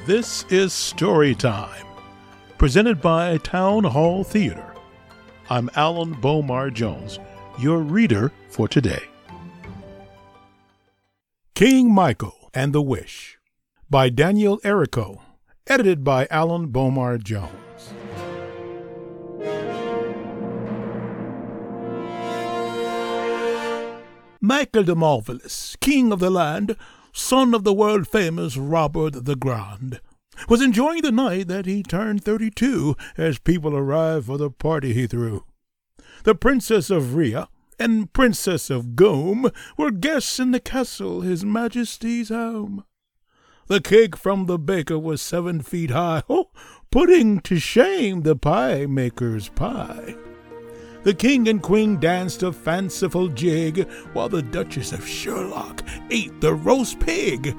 This is Story Time, presented by Town Hall Theater. I'm Alan Bomar Jones, your reader for today. King Michael and the Wish by Daniel Errico, edited by Alan Bomar Jones. Michael the Marvelous, king of the land, son of the world famous Robert the Grand, was enjoying the night that he turned thirty two as people arrived for the party he threw. The Princess of Rhea and Princess of Gome were guests in the castle, His Majesty's home. The cake from the baker was seven feet high, oh, putting to shame the pie maker's pie. The king and queen danced a fanciful jig, while the Duchess of Sherlock ate the roast pig.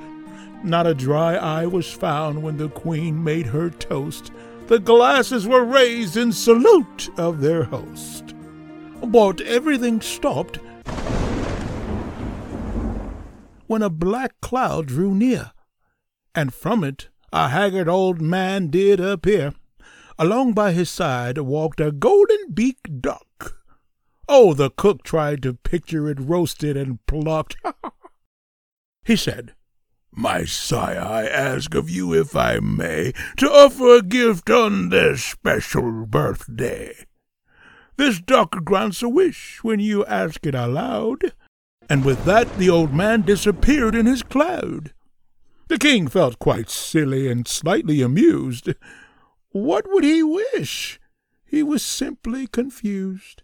Not a dry eye was found when the queen made her toast. The glasses were raised in salute of their host. But everything stopped when a black cloud drew near, and from it a haggard old man did appear. Along by his side walked a golden beaked duck. Oh, the cook tried to picture it roasted and plucked. he said, My sire, I ask of you, if I may, to offer a gift on this special birthday. This duck grants a wish when you ask it aloud. And with that the old man disappeared in his cloud. The king felt quite silly and slightly amused. What would he wish? He was simply confused.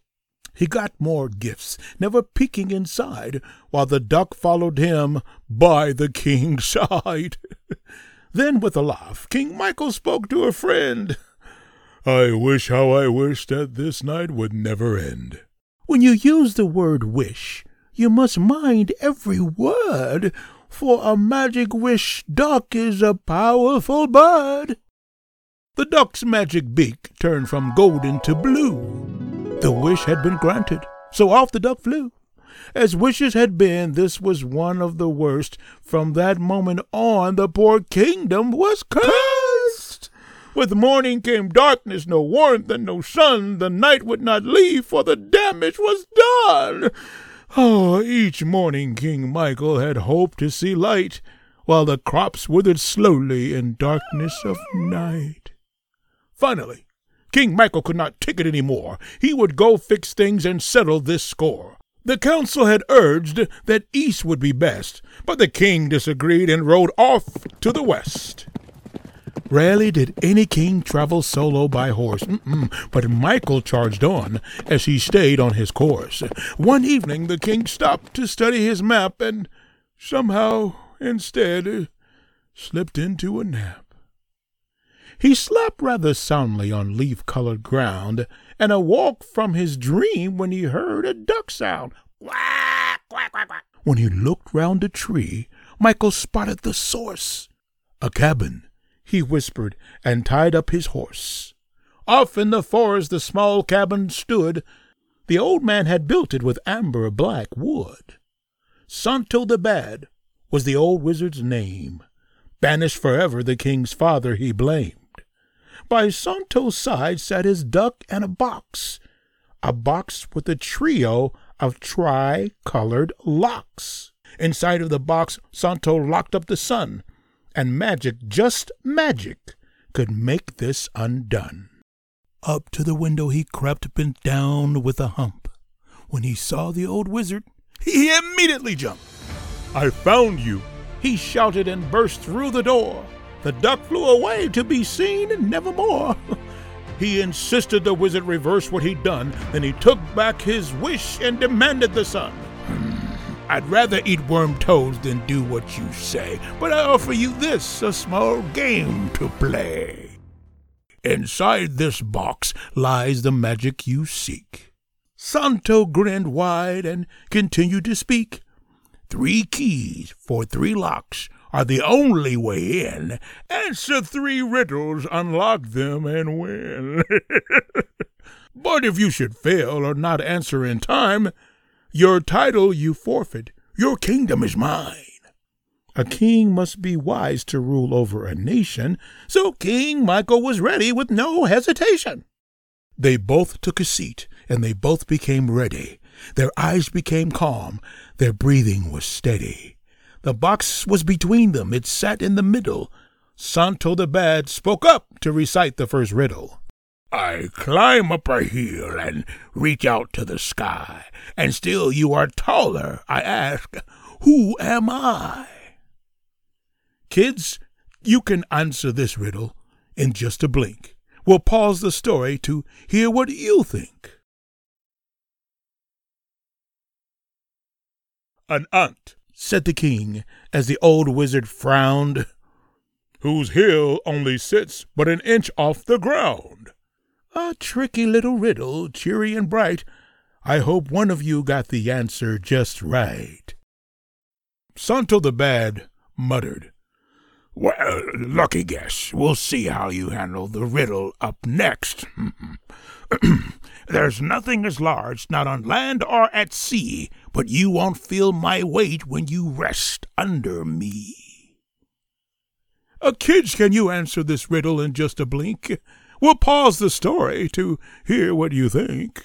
He got more gifts, never peeking inside, while the duck followed him by the king's side. then, with a laugh, King Michael spoke to a friend. I wish how I wish that this night would never end. When you use the word wish, you must mind every word, for a magic wish duck is a powerful bird. The duck's magic beak turned from golden to blue. The wish had been granted, so off the duck flew. As wishes had been, this was one of the worst. From that moment on, the poor kingdom was cursed. With morning came darkness, no warmth and no sun. The night would not leave, for the damage was done. Oh, each morning King Michael had hoped to see light, while the crops withered slowly in darkness of night. Finally, King Michael could not take it any more. He would go fix things and settle this score. The council had urged that east would be best, but the king disagreed and rode off to the west. Rarely did any king travel solo by horse, Mm-mm. but Michael charged on as he stayed on his course. One evening the king stopped to study his map and somehow, instead, slipped into a nap. He slept rather soundly on leaf colored ground, and awoke from his dream when he heard a duck sound. Quack, quack, quack, quack. When he looked round a tree, Michael spotted the source. A cabin, he whispered, and tied up his horse. Off in the forest the small cabin stood. The old man had built it with amber black wood. Santo the Bad was the old wizard's name. Banished forever the king's father he blamed. By Santo's side sat his duck and a box, a box with a trio of tri-colored locks. Inside of the box, Santo locked up the sun, and magic, just magic, could make this undone. Up to the window he crept, bent down with a hump. When he saw the old wizard, he immediately jumped. I found you, he shouted and burst through the door. The duck flew away to be seen nevermore. he insisted the wizard reverse what he'd done. Then he took back his wish and demanded the sun. Hmm. I'd rather eat worm toads than do what you say, but I offer you this a small game to play. Inside this box lies the magic you seek. Santo grinned wide and continued to speak. Three keys for three locks are the only way in. Answer three riddles, unlock them, and win. but if you should fail or not answer in time, your title you forfeit. Your kingdom is mine. A king must be wise to rule over a nation, so King Michael was ready with no hesitation. They both took a seat, and they both became ready. Their eyes became calm, their breathing was steady. The box was between them, it sat in the middle. Santo the Bad spoke up to recite the first riddle. I climb up a hill and reach out to the sky, and still you are taller. I ask, Who am I? Kids, you can answer this riddle in just a blink. We'll pause the story to hear what you think. An ant, said the king, as the old wizard frowned, whose heel only sits but an inch off the ground. A tricky little riddle, cheery and bright. I hope one of you got the answer just right. Santo the Bad muttered, Well, lucky guess. We'll see how you handle the riddle up next. There's nothing as large, not on land or at sea, but you won't feel my weight when you rest under me. Uh, kids, can you answer this riddle in just a blink? We'll pause the story to hear what you think.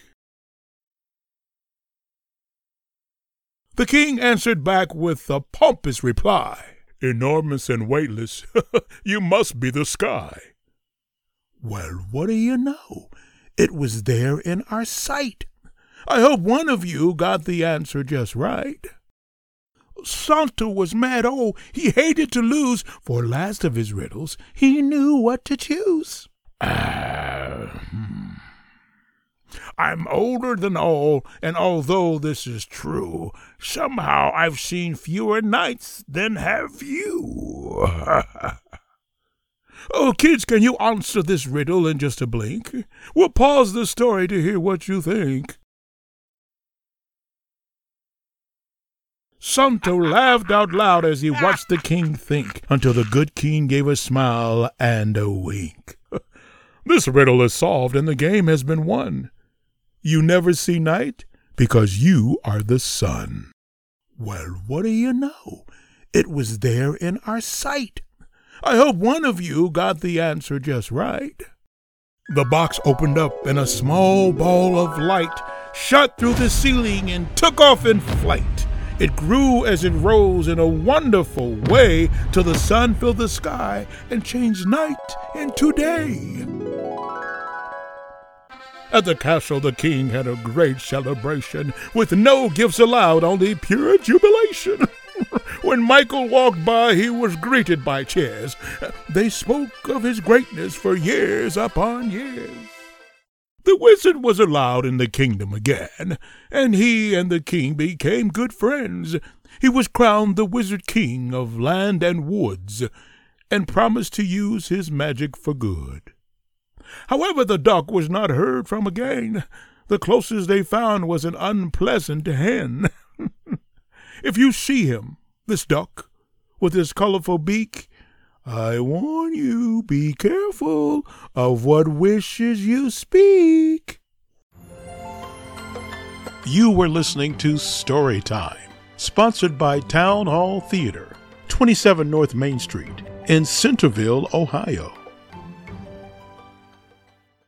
The king answered back with a pompous reply Enormous and weightless, you must be the sky. Well, what do you know? It was there in our sight. I hope one of you got the answer just right. Santo was mad. Oh, he hated to lose. For last of his riddles, he knew what to choose. Uh, hmm. I'm older than all, and although this is true, somehow I've seen fewer nights than have you. oh, kids, can you answer this riddle in just a blink? We'll pause the story to hear what you think. Santo laughed out loud as he watched the king think, until the good king gave a smile and a wink. this riddle is solved and the game has been won. You never see night because you are the sun. Well, what do you know? It was there in our sight. I hope one of you got the answer just right. The box opened up and a small ball of light shot through the ceiling and took off in flight. It grew as it rose in a wonderful way till the sun filled the sky and changed night into day. At the castle, the king had a great celebration with no gifts allowed, only pure jubilation. when Michael walked by, he was greeted by cheers. They spoke of his greatness for years upon years. The wizard was allowed in the kingdom again, and he and the king became good friends. He was crowned the wizard king of land and woods, and promised to use his magic for good. However, the duck was not heard from again. The closest they found was an unpleasant hen. if you see him, this duck, with his colorful beak, I warn you, be careful of what wishes you speak. You were listening to Story Time, sponsored by Town Hall Theater, 27 North Main Street in Centerville, Ohio.